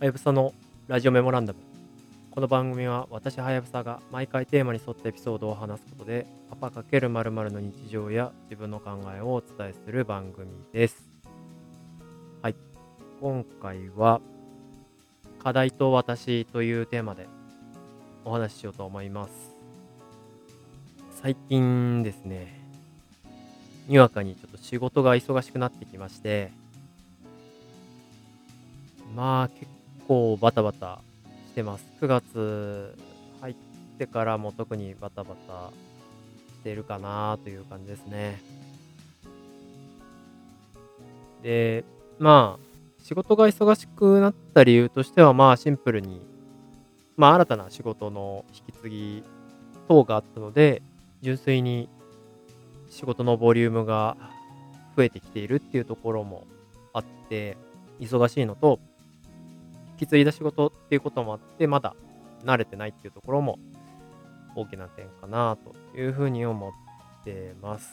はやぶさのラジオメモランダム。この番組は私はやぶさが毎回テーマに沿ったエピソードを話すことで、パパ×〇〇の日常や自分の考えをお伝えする番組です。はい。今回は、課題と私というテーマでお話ししようと思います。最近ですね、にわかにちょっと仕事が忙しくなってきまして、まあ結構バタバタしてます。9月入ってからも特にバタバタしてるかなという感じですね。で、まあ仕事が忙しくなった理由としてはまあシンプルにまあ新たな仕事の引き継ぎ等があったので純粋に仕事のボリュームが増えてきているっていうところもあって忙しいのとき継いだ仕事っていうこともあってまだ慣れてないっていうところも大きな点かなというふうに思ってます。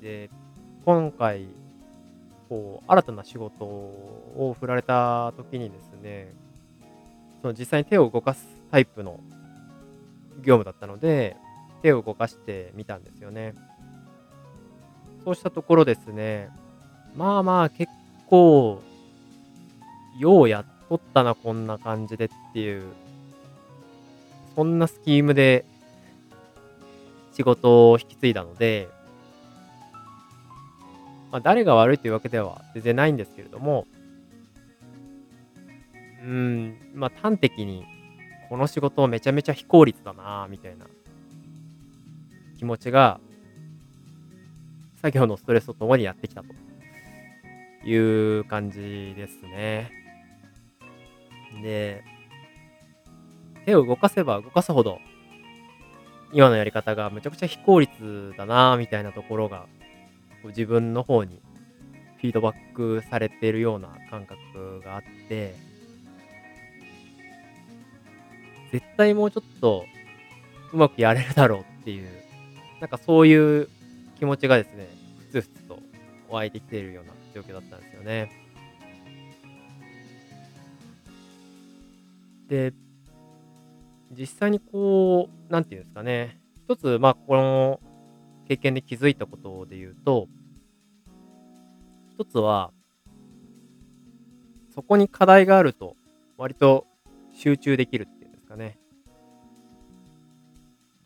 で今回こう新たな仕事を振られた時にですねその実際に手を動かすタイプの業務だったので手を動かしてみたんですよね。そうしたところですねまあまあ結構ようやっとったなこんな感じでっていうそんなスキームで仕事を引き継いだのでまあ誰が悪いというわけでは全然ないんですけれどもうんまあ端的にこの仕事めちゃめちゃ非効率だなみたいな気持ちが作業のストレスとともにやってきたという感じですね。で、手を動かせば動かすほど、今のやり方がむちゃくちゃ非効率だなみたいなところが、自分の方にフィードバックされてるような感覚があって、絶対もうちょっとうまくやれるだろうっていう、なんかそういう気持ちがですね、ふつふつと湧いてきているような状況だったんですよね。で、実際にこう、なんていうんですかね、一つ、まあ、この経験で気づいたことで言うと、一つは、そこに課題があると、割と集中できるっていうんですかね。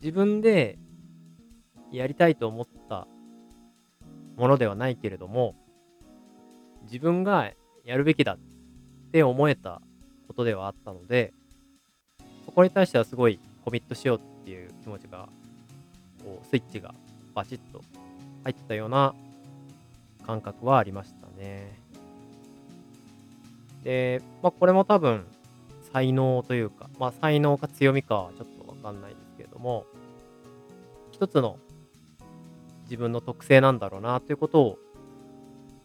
自分でやりたいと思ったものではないけれども、自分がやるべきだって思えたことではあったので、そこに対してはすごいコミットしようっていう気持ちが、こう、スイッチがバチッと入ったような感覚はありましたね。で、まあこれも多分才能というか、まあ才能か強みかはちょっとわかんないですけれども、一つの自分の特性なんだろうなということを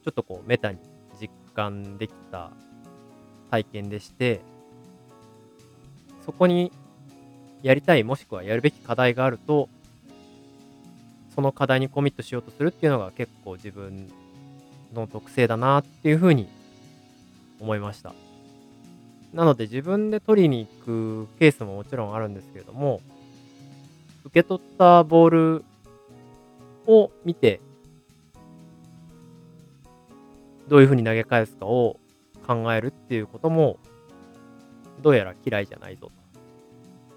ちょっとこうメタに実感できた体験でしてそこにやりたいもしくはやるべき課題があるとその課題にコミットしようとするっていうのが結構自分の特性だなっていうふうに思いました。なので自分で取りに行くケースももちろんあるんですけれども受け取ったボールを見て、どういうふうに投げ返すかを考えるっていうことも、どうやら嫌いじゃないぞと。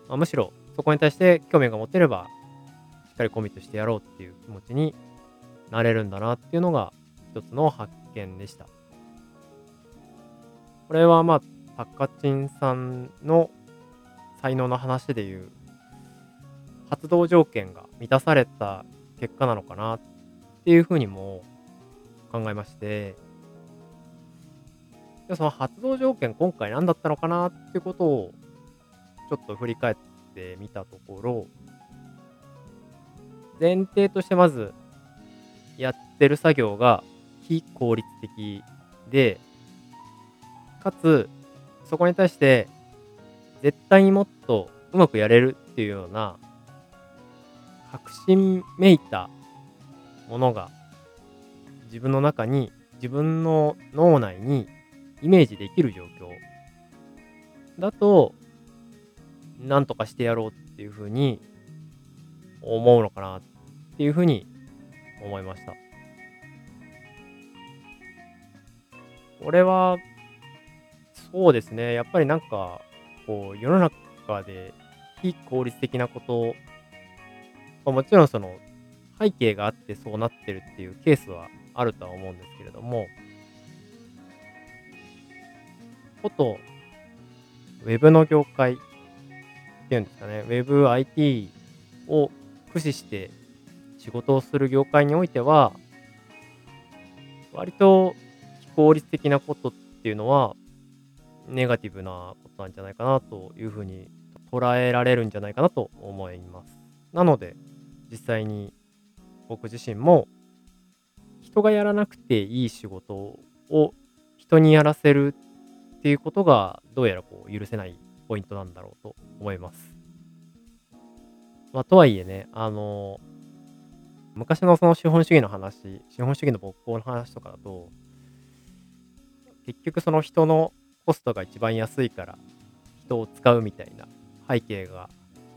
まあ、むしろ、そこに対して興味が持てれば、しっかりコミットしてやろうっていう気持ちになれるんだなっていうのが、一つの発見でした。これはまあ、タッカチンさんの才能の話でいう、発動条件が満たされた結果なのかなっていうふうにも考えまして、でその発動条件今回何だったのかなってことをちょっと振り返ってみたところ、前提としてまずやってる作業が非効率的で、かつそこに対して絶対にもっとうまくやれるっていうような確信めいたものが自分の中に自分の脳内にイメージできる状況だと、なんとかしてやろうっていうふうに思うのかなっていうふうに思いました。これは、そうですね。やっぱりなんか、こう、世の中で非効率的なこと、まあ、もちろんその背景があってそうなってるっていうケースはあるとは思うんですけれども、こと、ウェブの業界っていうんですかね、ウェブ IT を駆使して仕事をする業界においては、割と非効率的なことっていうのは、ネガティブなことなんじゃないかなというふうに捉えられるんじゃないかなと思います。なので、実際に僕自身も人がやらなくていい仕事を人にやらせるっていうことがどうやらこう許せないポイントなんだろうと思います。まあ、とはいえね、あの昔のその資本主義の話、資本主義の勃興の話とかだと、結局その人のコストが一番安いから人を使うみたいな背景が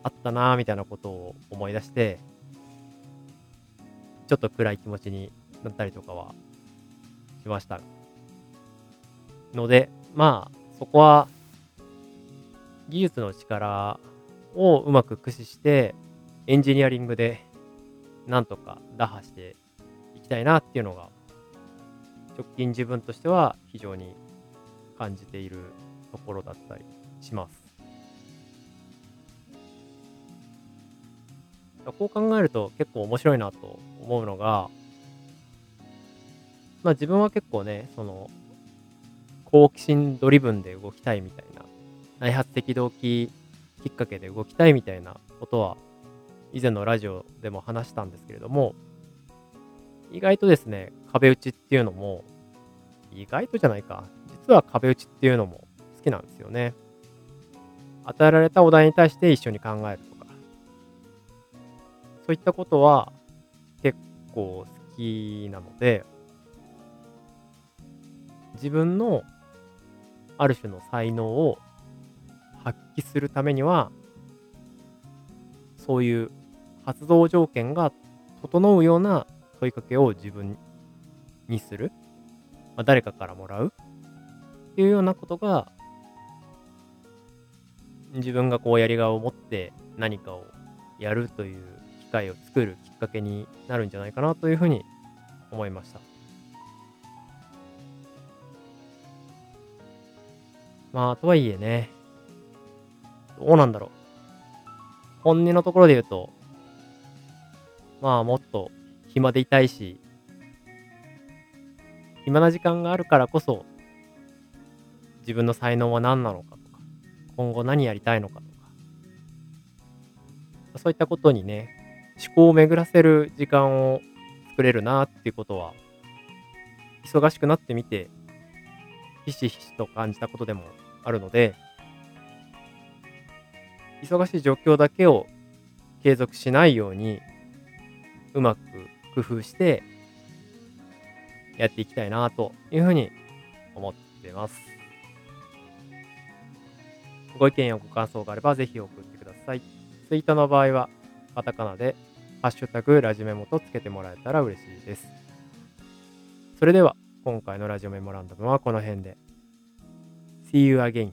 あったなぁみたいなことを思い出して、ちょっと暗い気持ちになったりとかはしました。ので、まあ、そこは技術の力をうまく駆使して、エンジニアリングでなんとか打破していきたいなっていうのが、直近自分としては非常に感じているところだったりします。こう考えると結構面白いなと思うのが、まあ自分は結構ね、その、好奇心ドリブンで動きたいみたいな、内発的動機きっかけで動きたいみたいなことは、以前のラジオでも話したんですけれども、意外とですね、壁打ちっていうのも、意外とじゃないか、実は壁打ちっていうのも好きなんですよね。与えられたお題に対して一緒に考えるとか、そういったことは結構好きなので、自分のある種の才能を発揮するためには、そういう発動条件が整うような問いかけを自分にする、まあ、誰かからもらうっていうようなことが自分がこうやりがいを持って何かをやるという機会を作るきっかけになるんじゃないかなというふうに思いました。まあ、とはいえね、どうなんだろう。本音のところで言うと、まあ、もっと暇でいたいし、暇な時間があるからこそ、自分の才能は何なのかとか、今後何やりたいのかとか、そういったことにね、思考を巡らせる時間を作れるなっていうことは、忙しくなってみて、ひしひしと感じたことでもあるので、忙しい状況だけを継続しないように、うまく工夫してやっていきたいなというふうに思ってます。ご意見やご感想があればぜひ送ってください。ツイートの場合はカタカナでハッシュタグラジメモとつけてもらえたら嬉しいです。それでは今回のラジオメモランダムはこの辺で。See you again.